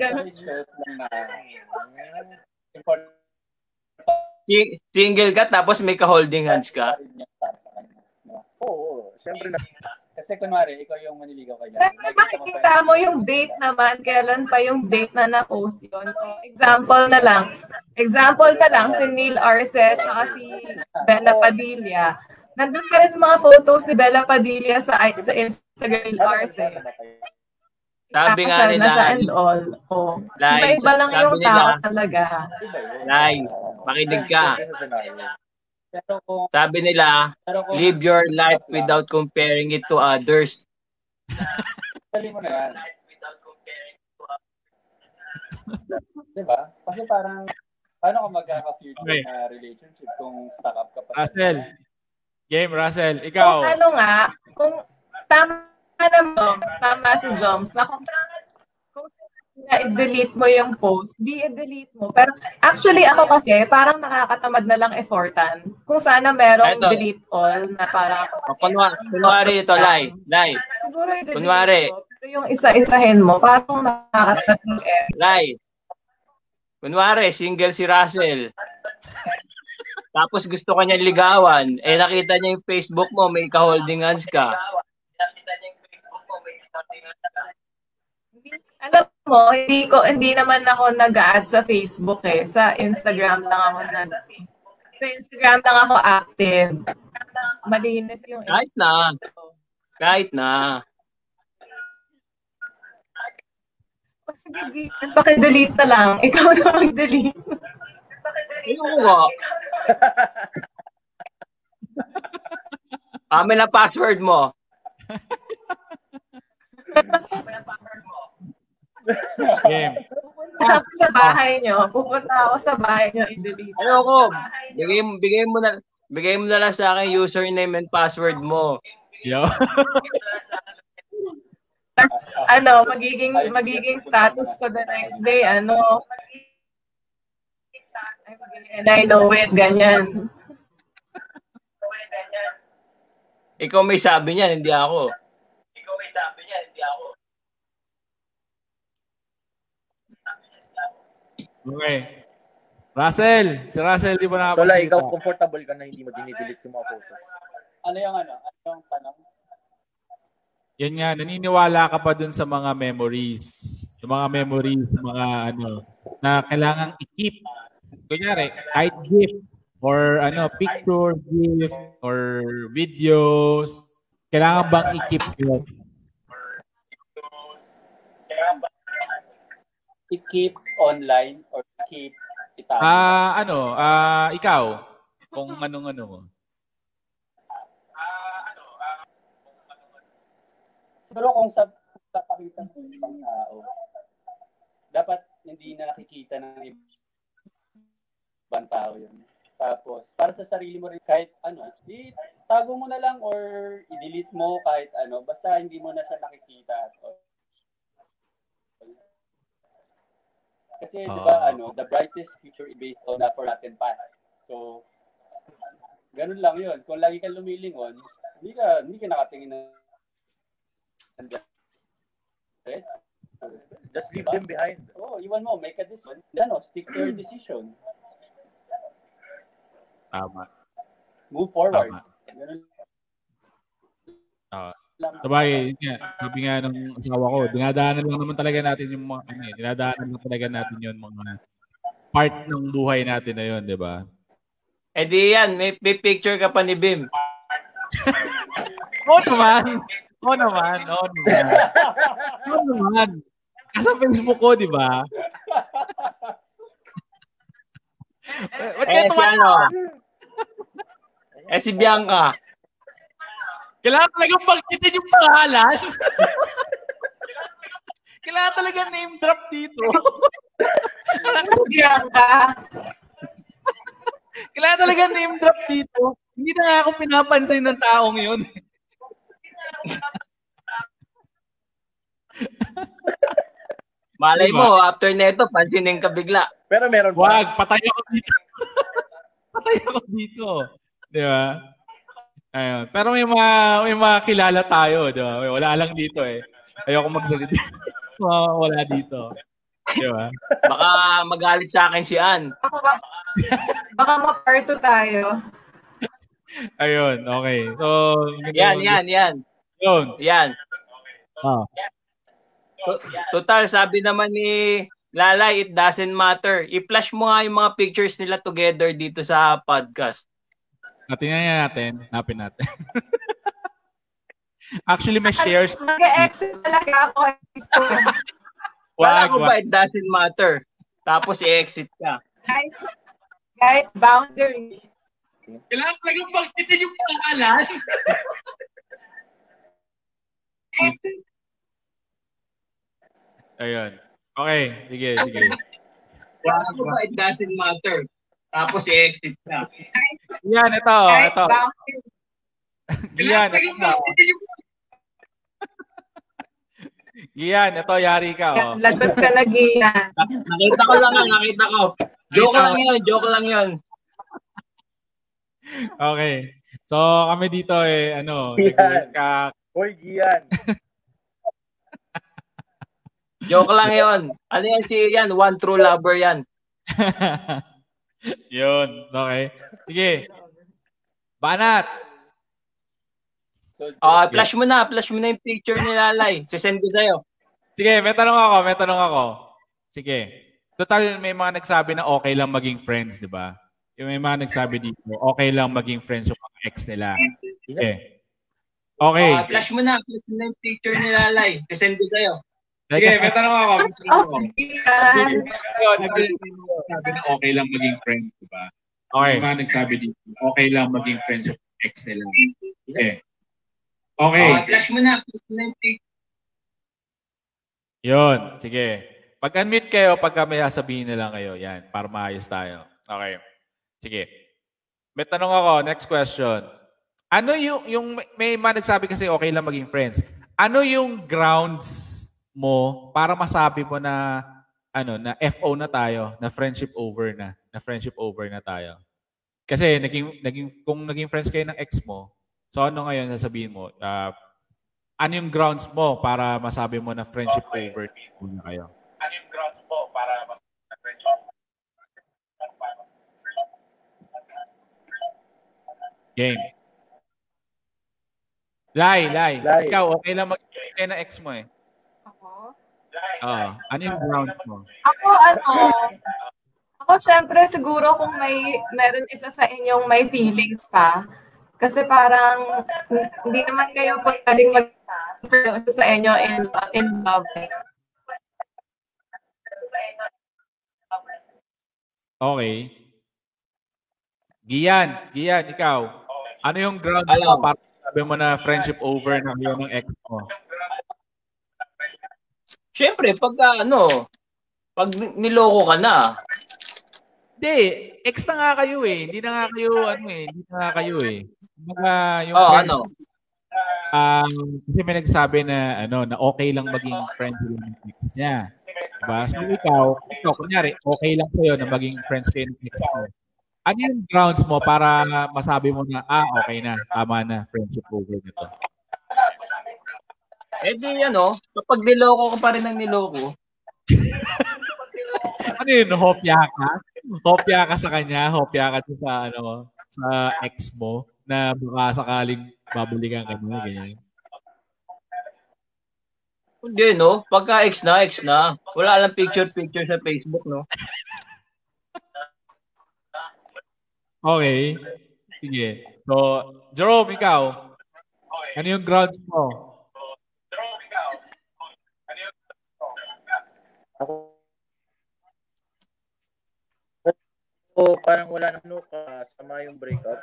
Si- Single ka tapos may ka-holding hands ka. rin niya para sa kanya. No? Oo, siyempre na. Kasi kunwari, ikaw yung maniligaw kay Siyempre, makikita mo yung date naman, kailan pa yung date na na-post yun. Example na lang. Example na lang, si Neil Arce at si Bella Padilla. Nandun pa rin mga photos ni Bella Padilla sa, sa Instagram ni Arce. Sabi nga nila, na siya and all. Oh. Lai, Iba-iba lang yung tao talaga. Lai, makinig ka. Pero kung, Sabi nila, pero kung, live your life without comparing it to others. Dali mo na yan. Diba? Kasi parang, paano ka magkaka-future Okay. na relationship kung stuck up ka pa? sa- Russell. Game, Russell. Kung Ikaw. ano nga, kung tama naman, tama si Joms, na kung, kung na i-delete mo yung post, di i-delete mo. Pero actually ako kasi, parang nakakatamad na lang effortan. Kung sana merong Eto. delete all na parang, O, kunwa- Kunwari ito, Lai. Lai, siguro i-delete Kunwari. mo. Pero yung isa-isahin mo, parang nakakatamad ng effort. Lai. Kunwari, single si Russell. Tapos gusto ka niya ligawan. Eh, nakita niya yung Facebook mo, may ka-holding hands ka. Alam mo, hindi ko hindi naman ako nag-add sa Facebook eh. Sa Instagram lang ako nag Sa Instagram lang ako active. Malinis yung Kahit na. Kahit na. O sige, paki-delete na lang. Ikaw na mag-delete. Ayun nga. Amin na password mo. Game. Pupunta ako sa bahay nyo. Pupunta ako sa bahay nyo. I-delete. Ayoko. Bigay, bigay mo na bigay mo na lang sa akin username and password mo. Yo. Ano, magiging magiging status ko the next day, ano, and I know it, ganyan. Ikaw may sabi niyan, hindi ako. Okay. Russell. Si Russell, di ba So, like, nakapagsalita? ikaw comfortable ka na hindi mo dinidelete yung mga photos. Ano yung ano? Ano yung tanong? Yan nga, naniniwala ka pa dun sa mga memories. Yung mga memories, mga ano, na kailangang i-keep. kunyari, kahit gift or ano, picture, gift, or videos, kailangan bang i-keep yun? I-keep online or keep itago. Ah, ano, ah, ikaw, kung anong ano mo. Siguro kung sa sa pakita ng ibang tao, dapat hindi na nakikita ng ibang tao yun. Tapos, para sa sarili mo rin, kahit ano, itago mo na lang or i-delete mo kahit ano, basta hindi mo na siya nakikita. Kasi, di ba, Ah. ano, the brightest future is based on the forgotten past. So, ganun lang yun. Kung lagi ka lumilingon, hindi ka, hindi ka nakatingin ng Just leave them behind. Oh, iwan mo, make a decision. Ano, stick to your decision. Tama. Move forward. Tama. Ganun. Sabay, yun nga, sabi nga ng asawa ko, dinadaanan lang naman talaga natin yung mga, ano eh, dinadaanan lang talaga natin yun, mga part ng buhay natin na yun, di ba? Eh di yan, may, may picture ka pa ni Bim. Oo naman. Oo naman. Oo naman. Oo naman. Nasa Facebook ko, di ba? Eh, Ba't Eh kaya si ano? Eh si Bianca. Kailangan talagang bangkitin yung pangalan. Kailangan talaga name drop dito. Kailangan talaga name drop dito. Hindi na nga ako pinapansin ng taong yun. Malay Diba? mo, after neto, pansinin ka bigla. Pero meron pa. Wag, patay ako dito. patay ako dito. Di ba? Ayun. Pero may mga, may mga kilala tayo, di ba? Wala lang dito eh. Ayoko magsalita. Mga wala dito. Di ba? Baka magalit sa akin si Ann. Baka, baka, baka maparto tayo. Ayun, okay. So, Yan, yan, yan. Yun. Yan. Ah. To- Total, sabi naman ni Lalay, it doesn't matter. I-flash mo nga yung mga pictures nila together dito sa podcast. Natingnan natin. Napin natin. Actually, may shares. Mag-exit talaga ako. Wala Wag, ko ba wag. it doesn't matter? Tapos i-exit ka. Guys, guys, boundaries. Kailangan talagang bangkitin yung pangalan. Ayun. Okay, sige, sige. Wala ko ba it doesn't matter? Tapos i-exit ka. Yan, ito, Guys, ito. Gian, ito. Gian, ito, yari ka, oh. Lagot ka na, Gian. Nakita ko lang yan, nakita ko. Joke lang yun, joke lang yun. Okay. So, kami dito eh, ano, Yan. nag-work Hoy, Gian. Joke lang yun. Ano yan si yan? One true lover yan. Yun, okay. Sige. Banat. Ah, flash mo na, flash mo na yung picture ni Lalay. Sisend ko sa'yo. Sige, may tanong ako, may tanong ako. Sige. Total, may mga nagsabi na okay lang maging friends, di ba? Yung may mga nagsabi dito, okay lang maging friends yung mga ex nila. Okay. Okay. Ah, flash mo na, flash mo na yung picture ni Lalay. Sisend ko sa'yo. Sige, may tanong ako. May tanong ako. Oh, Gian. Yun, nagsabi na okay lang maging friends, di ba? Okay. May mga nagsabi dito, okay lang maging friends yung ex nila. Okay. Okay. Ah, flash mo na, yung. Yun, sige. Pag-unmute kayo, pagka may sasabihin na lang kayo. Yan, para maayos tayo. Okay. Sige. May tanong ako, next question. Ano yung, yung may mga nagsabi kasi okay lang maging friends. Ano yung grounds mo para masabi mo na ano na FO na tayo, na friendship over na, na friendship over na tayo. Kasi naging naging kung naging friends kayo ng ex mo, so ano ngayon sasabihin mo? Ah, ano yung grounds mo para masabi mo na friendship over na kayo? Ano yung grounds mo para masabi na friendship Game. Lai, Lai. Lai. Ikaw, okay lang mag kayo ng ex mo eh. Oo. ano yung grounds mo? Ako, ano, ako syempre, siguro kung may, meron isa sa inyong may feelings pa, kasi parang hindi naman kayo pwedeng mag sa inyo in, in love. Okay. Gian, Gian, ikaw. Ano yung ground mo para sabi mo na friendship over na kayo ng ex mo? Siyempre, pagka ano, pag niloko ka na, Hindi, ex na nga kayo eh. Hindi na nga kayo, ano eh, hindi na nga kayo eh. Mga yung oh, friends, ano, um, kasi may nagsabi na, ano, na okay lang maging friends with yung ex niya. Diba? So ikaw, ikaw, kunyari, okay lang sa'yo na maging friends kayo ng ex mo. Ano yung grounds mo para masabi mo na, ah, okay na, tama na, friendship over na to? Eh di ano, kapag niloko ka pa rin ng niloko, Ano yun, hopya ka? Hopya ka sa kanya? Hopya ka sa, ano, sa ex mo na baka sakaling babalikan ka niya, ganyan. hindi no, pagka ex na, ex na, wala lang picture-picture sa Facebook, no? Okay. Sige. So, Jerome, ikaw. Ano yung grounds mo? O parang wala na ano, kasama yung breakup.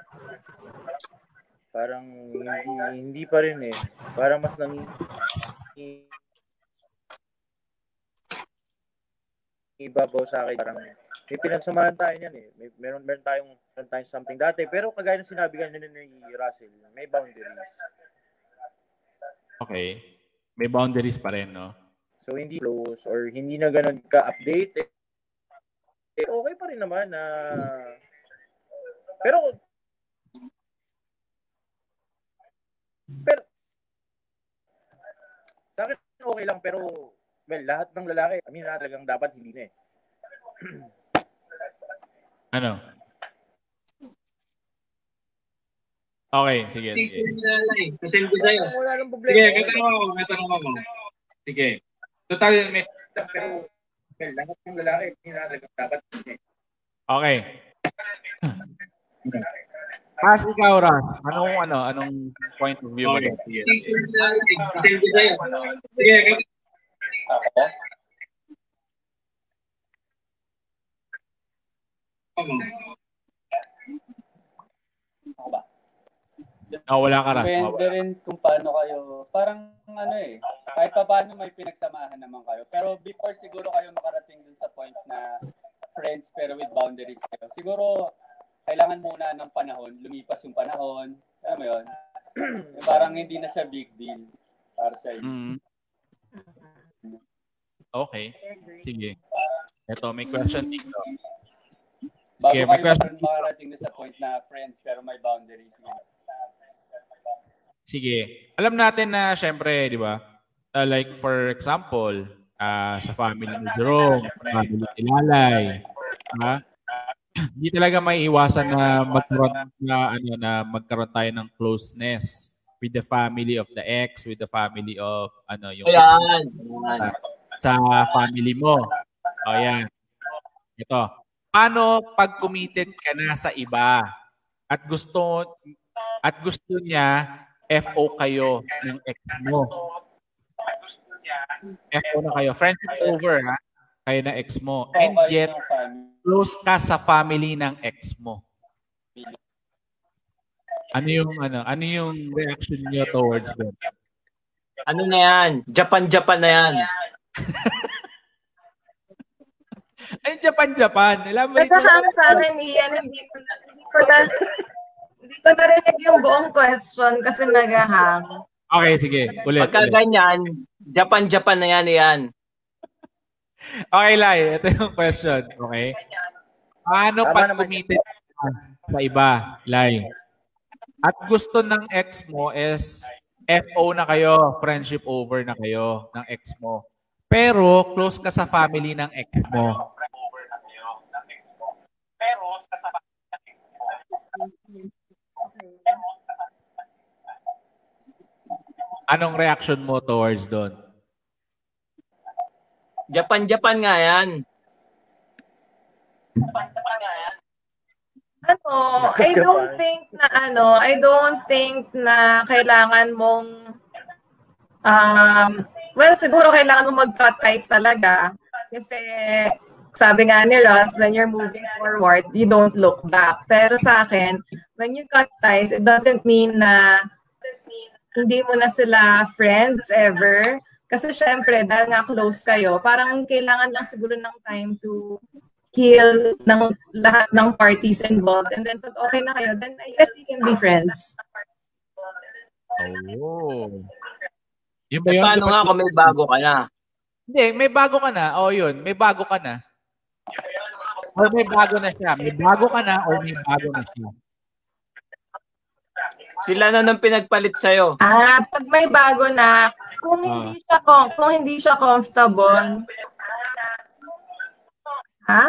Parang hindi, hindi pa rin eh. Parang mas nang ibabaw sa akin. Parang may pinagsamahan tayo niyan eh. May, meron, meron tayong, meron tayong something dati. Pero kagaya ng sinabi kanina ni Russell, may boundaries. Okay. May boundaries pa rin, no? So hindi close or hindi na ganun ka-update. Eh, eh, okay pa rin naman na pero pero sa akin okay lang pero well lahat ng lalaki amin na talagang dapat hindi na eh. Ano? Okay, sige, sige. Kasi ko sa'yo. Wala nang problema. Sige, Okay may lang. tanong ako, may tanong ako. Sige. Total, may pero well, lahat ng lalaki talagang dapat eh. Okay. Ras, ikaw, Ras. Anong, ano, anong point of view mo? Okay, doon? sige. Kasi ko sa'yo. Sige, may- Ako? Ako ba? Oh, wala ka, Ras. Depende rin kung paano kayo, parang ano eh, kahit pa paano may pinagsamahan naman kayo. Pero before siguro kayo makarating dun sa point na friends pero with boundaries kayo, siguro kailangan muna ng panahon, lumipas yung panahon, alam mo yun, Eh, parang hindi na siya big deal para sa inyo. Mm. Okay. Sige. Ito, may question dito. Bago Sige, may kayo question. makarating dun sa point na friends pero may boundaries. Yun. Sige. Alam natin na, syempre, di ba, uh, like for example, ah, sa family ni Jerome, family ni Lalay, ha? Hindi talaga may iwasan na magkaroon na ano na magkaroon tayo ng closeness with the family of the ex, with the family of ano yung ex. Ayan. sa family mo. O yan. Ito. Paano pag committed ka na sa iba at gusto at gusto niya FO kayo ng ex mo. FO na kayo. Friendship over ha. Kayo na ex mo. And yet, close ka sa family ng ex mo. Ano yung ano, ano yung reaction niyo towards them? Ano na yan? Japan-Japan na yan. Ay, Japan, Japan. Alam mo hang sa akin, Ian, hindi ko na, hindi ko narinig yung buong question kasi nag-hang. Okay, sige. Ulit. Pagka ulit. ganyan, Japan-Japan na yan yan. Okay, Lai. Ito yung question. Okay? Paano Tama pag committed ka sa iba, Lai? At gusto ng ex mo is FO na kayo, friendship over na kayo ng ex mo. Pero close ka sa family ng ex mo. Anong reaction mo towards doon? Japan-Japan nga yan. Ano, I don't think na ano, I don't think na kailangan mong um, well, siguro kailangan mong mag-cut ties talaga. Kasi sabi nga ni Ross, when you're moving forward, you don't look back. Pero sa akin, when you cut ties, it doesn't mean na hindi mo na sila friends ever. Kasi syempre, dahil nga close kayo, parang kailangan lang siguro ng time to heal ng lahat ng parties involved. And then pag okay na kayo, then I guess you can be friends. Oh. Yun ba yun? Paano nga kung may bago ka na? Hindi, may bago ka na. Oh, yun. May bago ka na. Or may bago na siya. May bago ka na or may bago na siya. Sila na nang pinagpalit sa'yo. Ah, pag may bago na, kung hindi siya com- kung hindi siya comfortable, ha?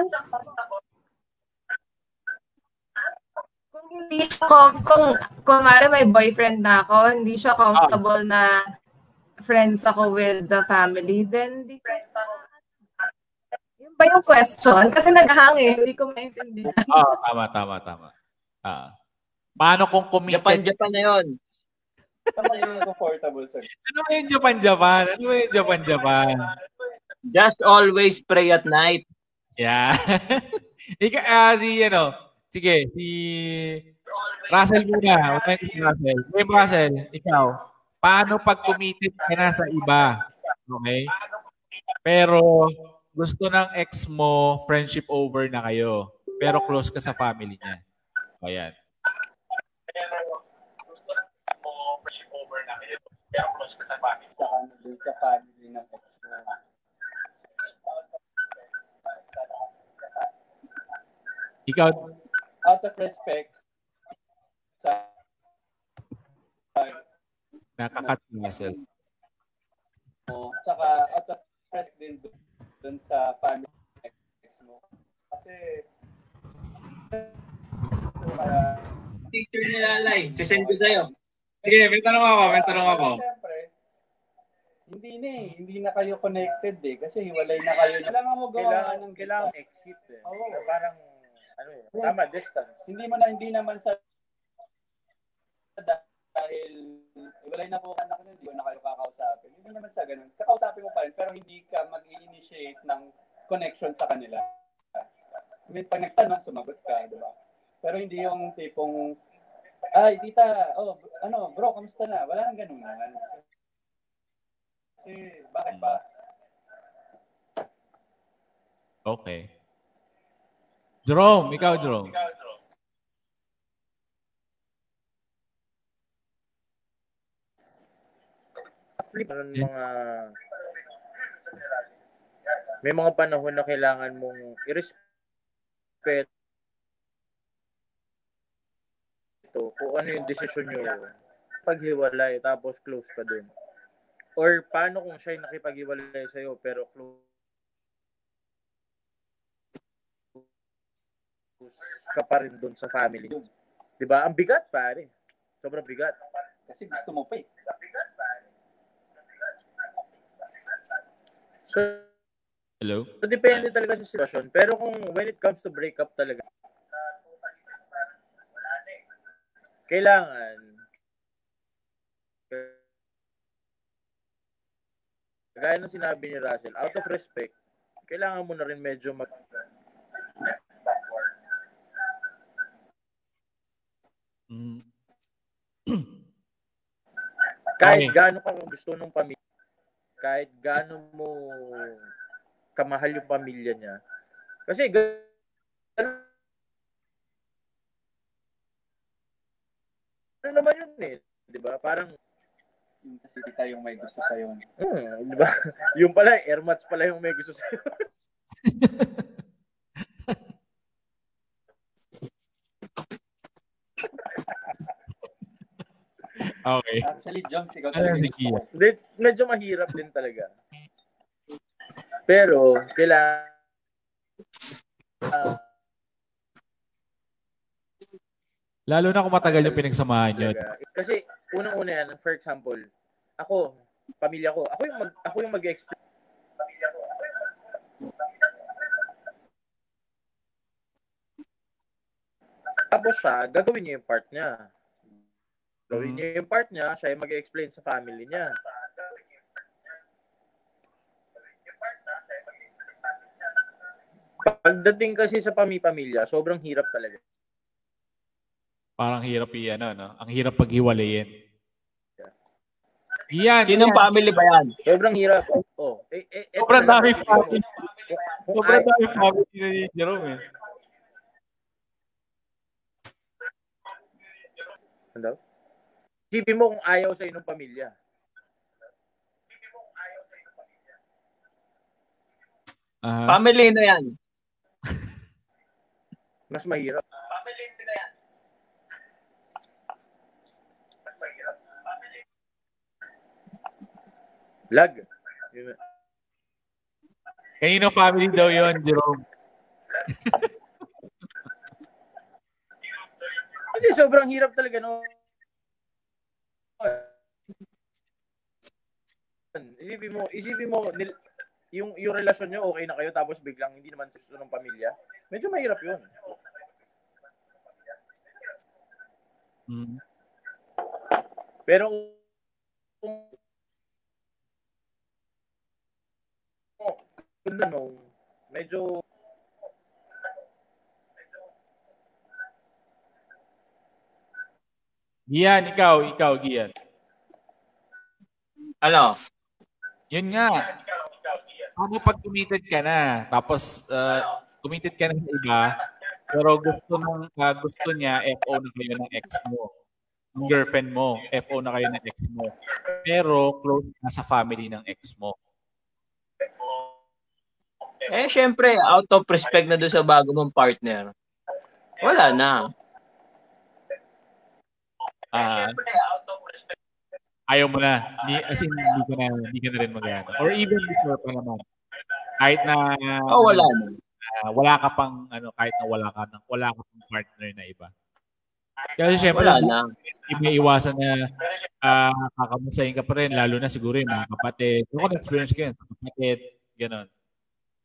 Kung hindi siya kung kung mara may boyfriend na ako, hindi siya comfortable na friends ako with the family, then di Yun ba yung question? Kasi naghahang eh, hindi ko maintindihan. Oo, tama, tama, tama. Ah. Paano kung committed? Japan-Japan na yun. Tama yung comfortable sa Ano ba yung Japan-Japan? Ano ba yung Japan-Japan? Just always pray at night. Yeah. Ika, ah, si, ano, sige, si Russell muna. Ko si Russell. Hey, Russell, ikaw, paano pag committed ka na sa iba? Okay? Pero gusto ng ex mo, friendship over na kayo. Pero close ka sa family niya. Ayan. Saka dun sa family ng ex mo. Ikaw, Out of respect sa nakakat si Russell. mo, tsaka out of respect din dun, dun sa family ng ex mo. Kasi uh, Teacher ni Lalay, sisend ko sa'yo. Sige, may tanong ako, may tanong ako. Hindi na eh. Hindi na kayo connected eh. Kasi hiwalay na kayo. Kailangan mo gawa Kailangan, ng kailangan exit eh. Oo. Na Parang, ano eh, tama, distance. Hindi mo na, hindi naman sa dahil hiwalay na po anak ko, hindi ko na kayo kakausapin. Hindi naman sa ganun. Kakausapin mo pa rin, pero hindi ka mag-initiate ng connection sa kanila. I mean, pag nagtanong, sumagot ka, di ba? Pero hindi yung tipong, ay, tita, oh, ano, bro, kamusta na? Wala nang ganun. Kasi, bakit ba? Okay. Jerome, ikaw, Jerome. Flip ng mga may mga panahon na kailangan mong i-respect ito kung ano yung desisyon nyo paghiwalay tapos close ka dun. Or paano kung siya yung nakipaghiwalay sa'yo pero close ka pa rin dun sa family. Di ba? Ang bigat, pare. Sobrang bigat. Kasi gusto mo pa eh. So, Hello? So, depende talaga sa sitwasyon. Pero kung when it comes to breakup talaga, kailangan gaya ng sinabi ni Russell, out of respect, kailangan mo na rin medyo mag Mm. kahit gaano ka gusto ng pamilya, kahit gaano mo kamahal yung pamilya niya. Kasi gan- ano naman yun eh, 'di ba? Parang Yung kasi kita yung may gusto sa'yo. Hmm, di ba? Yung pala, airmats pala yung may gusto sa'yo. Okay. Actually, Jones, ikaw Ano talaga medyo mahirap din talaga. Pero, kailangan ah, Lalo na kung matagal yung pinagsamahan nyo. Kasi, unang-una yan, for example, ako, pamilya ko, ako yung mag, ako yung mag-explain. Tapos siya, gagawin niya yung part niya. Gawin Mhm. niya yung part niya, siya yung mag-explain sa family niya. Pagdating kasi sa pami-pamilya, sobrang hirap talaga. Parang hirap i ano, no? Ang hirap paghiwalayin. Yan. Sinong yan. family ba yan? Sobrang hirap. Oh, eh, eh, eto Sobrang lang. dami family. Kung Sobrang dami family na ni Jerome eh. Ano? Isipin mo kung ayaw sa ng pamilya. Aha. Family na yan. Mas mahirap. Lag. Kanino family daw yon Jerome? Hindi, sobrang hirap talaga, no? Isipin mo, isipin mo, nil, yung, yung relasyon nyo, okay na kayo, tapos biglang hindi naman gusto ng pamilya. Medyo mahirap yun. Hmm. Pero, kung, kung ano, medyo, Gian, ikaw, ikaw, Gian. Ano? Yun nga. Ano pag committed ka na, tapos uh, committed ka na sa iba, pero gusto ng uh, gusto niya FO na kayo ng ex mo. Yung girlfriend mo, FO na kayo ng ex mo. Pero close na sa family ng ex mo. Eh, syempre, out of respect na doon sa bago mong partner. Wala na. Ah, ayaw mo na. Ni, as in, hindi ka na, hindi ka na rin mag Or even before pa naman. Kahit na Oh, wala na. ah, wala ka pang ano kahit na wala ka ng wala ka pang partner na iba. Kasi syempre Wala na. hindi may iwasan na ah kakamusahin ka pa rin lalo na siguro yung mga kapatid. Kung ano experience ko yun, kapatid, ganun.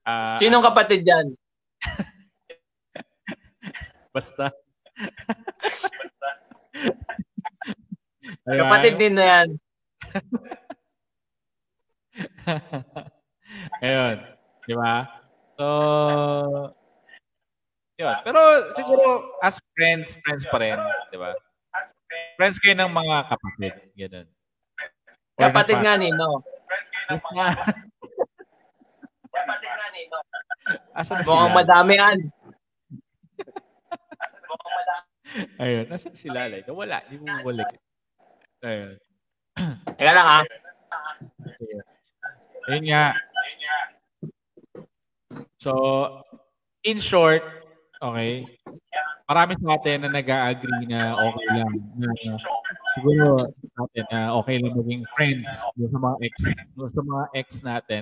Ah, Sinong kapatid yan? basta. Diba? Kapatid din na yan. Ayun. Di ba? So, yun. Pero siguro, as friends, friends pa rin. Di ba? Friends kayo ng mga kapatid. Ganun. Kapatid ng nga fa- Nino. Basta. Asa na Mukhang sila? madamian. Ayun. Nasa sila? Like, wala. Di mo bumalik. Ayun. Teka lang ha. Ayun nga. So, in short, okay, marami sa atin na nag-agree na okay lang. Na, siguro sa atin na okay lang maging friends sa mga ex, sa mga ex natin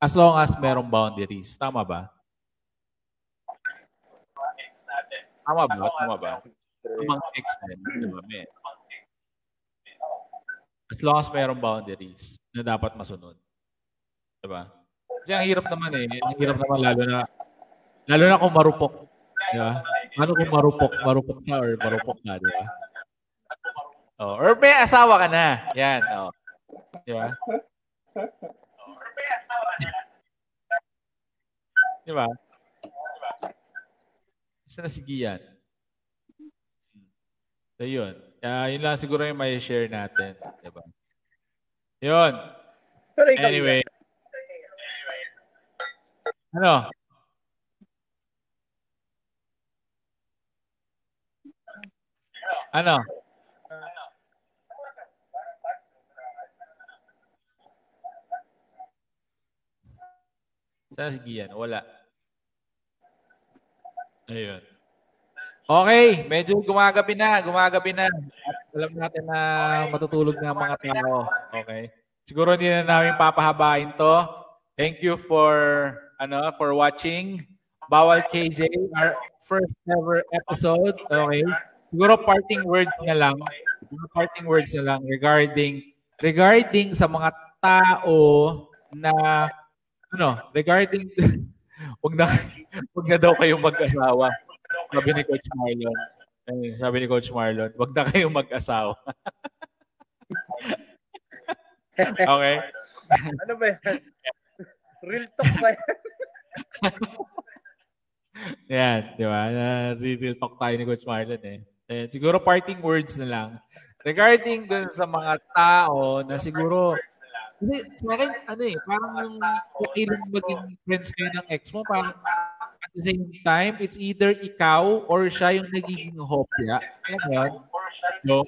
as long as merong boundaries. Tama ba? Tama ba? Tama ba? Mga ex din, di ba? May, as long as merong boundaries na dapat masunod. Diba? Kasi ang hirap naman eh. Ang hirap naman lalo na lalo na kung marupok. Diba? Ano kung marupok? Marupok ka or marupok na, diba? Oh, or may asawa ka na. Yan. Oh. Diba? Diba? Isa na si Gian. So, yun. Uh, yun lang siguro yung may share natin. Diba? Yun. pero ikaw, Anyway. Ano? Ano? Saan si Gian? Wala. Ayun. Okay, medyo gumagabi na, gumagabi na. At alam natin na matutulog na ang mga tao. Okay. Siguro hindi na namin papahabain to. Thank you for ano for watching. Bawal KJ, our first ever episode. Okay. Siguro parting words na lang. Siguro parting words na lang regarding regarding sa mga tao na ano, regarding wag na wag na daw kayong mag-asawa. Sabi ni Coach Marlon. Ay, sabi ni Coach Marlon, wag na kayong mag-asawa. okay. ano ba yan? Real talk ba yan? Yan, di ba? Uh, real talk tayo ni Coach Marlon eh. eh. Siguro parting words na lang. Regarding dun sa mga tao na siguro hindi, sa akin, ano eh, parang yung okay lang maging friends kayo ng ex mo, parang at the same time, it's either ikaw or siya yung nagiging hopya. Ano yun? No?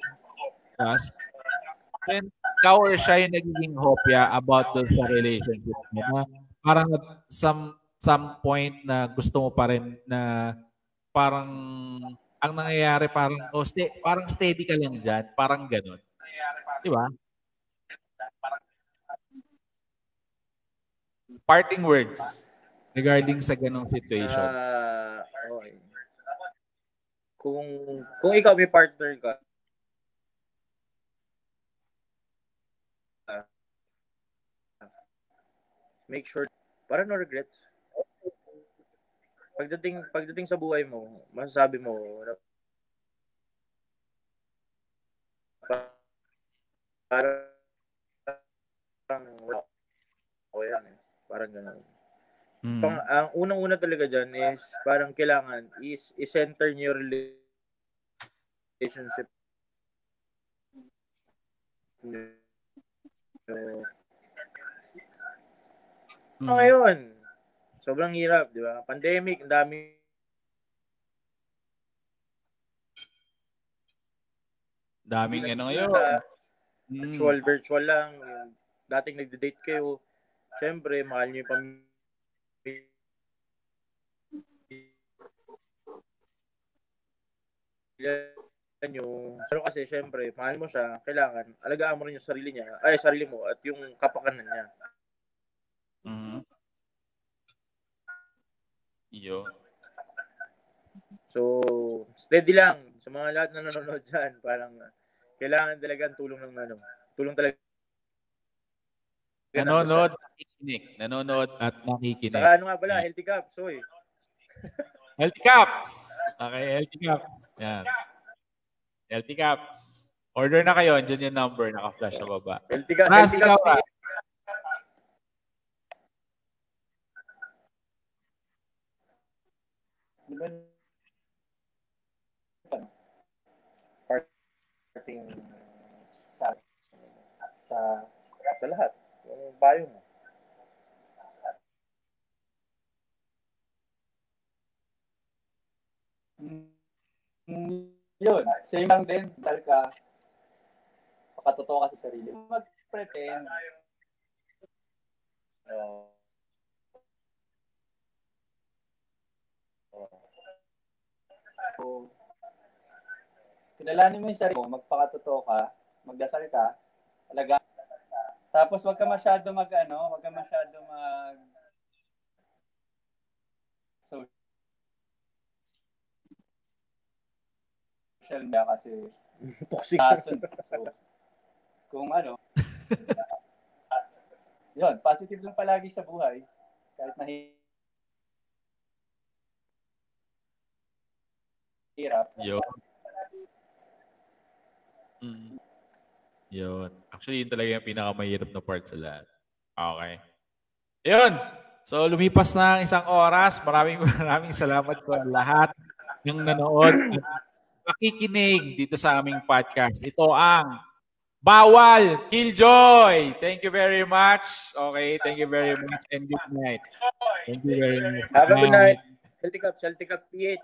Yes. Then, ikaw or siya yung nagiging hopya about the relationship mo. Na parang at some, some point na gusto mo pa rin na parang ang nangyayari parang oh, stay, parang steady ka lang dyan. Parang ganun. Di ba? Parting words regarding sa ganong situation. Ah, okay. Kung kung ikaw may partner ka, ah, make sure para no regrets. Pagdating pagdating sa buhay mo, masasabi mo para parang o yan. Parang gano'n. Mm. Pang, ang unang-una talaga dyan is parang kailangan is i-center niyo yung relationship. So, Mm. ngayon, sobrang hirap, di ba? Pandemic, ang dami Daming ano ngayon. Mm. virtual, virtual lang. Dating nagde-date kayo, syempre, mahal niyo yung pamilya nyo. Pero kasi, syempre, mahal mo siya, kailangan, alagaan mo rin yung sarili niya, ay, sarili mo, at yung kapakanan niya. Mm. Iyo. So, steady lang. Sa mga lahat na nanonood dyan, parang, kailangan talaga ang tulong ng ano, tulong talaga. Nanonood, nakikinig. Nanonood at nakikinig. Saka ano nga pala, healthy cups, oy. Healthy Caps. Okay, Healthy Caps. Yan. Healthy Caps. Order na kayo. Diyan yung number. Naka-flash sa baba. Healthy cups, Ras, healthy cups. ah. Parting sa sa sa lahat. Yung bayo mo. Yun, same lang din. Dahil ka, pakatotoo ka sa sarili. Mag-pretend. Uh, So, kilalanin mo yung sarili mo, magpakatotoo ka, magdasal ka, talaga. Tapos wag ka masyado mag ano, wag ka masyado mag so social media kasi toxic. kaso. So, kung ano, yun, positive lang palagi sa buhay. Kahit mahirap. Yun. Mm. Yun. Actually, yun talaga yung pinakamahirap na part sa lahat. Okay. Yun. So, lumipas na ang isang oras. Maraming maraming salamat sa lahat ng nanood at makikinig dito sa aming podcast. Ito ang Bawal Killjoy. Thank you very much. Okay, thank you very much and good night. Thank you very much. Have a good night. Healthy cups, healthy cups, PH.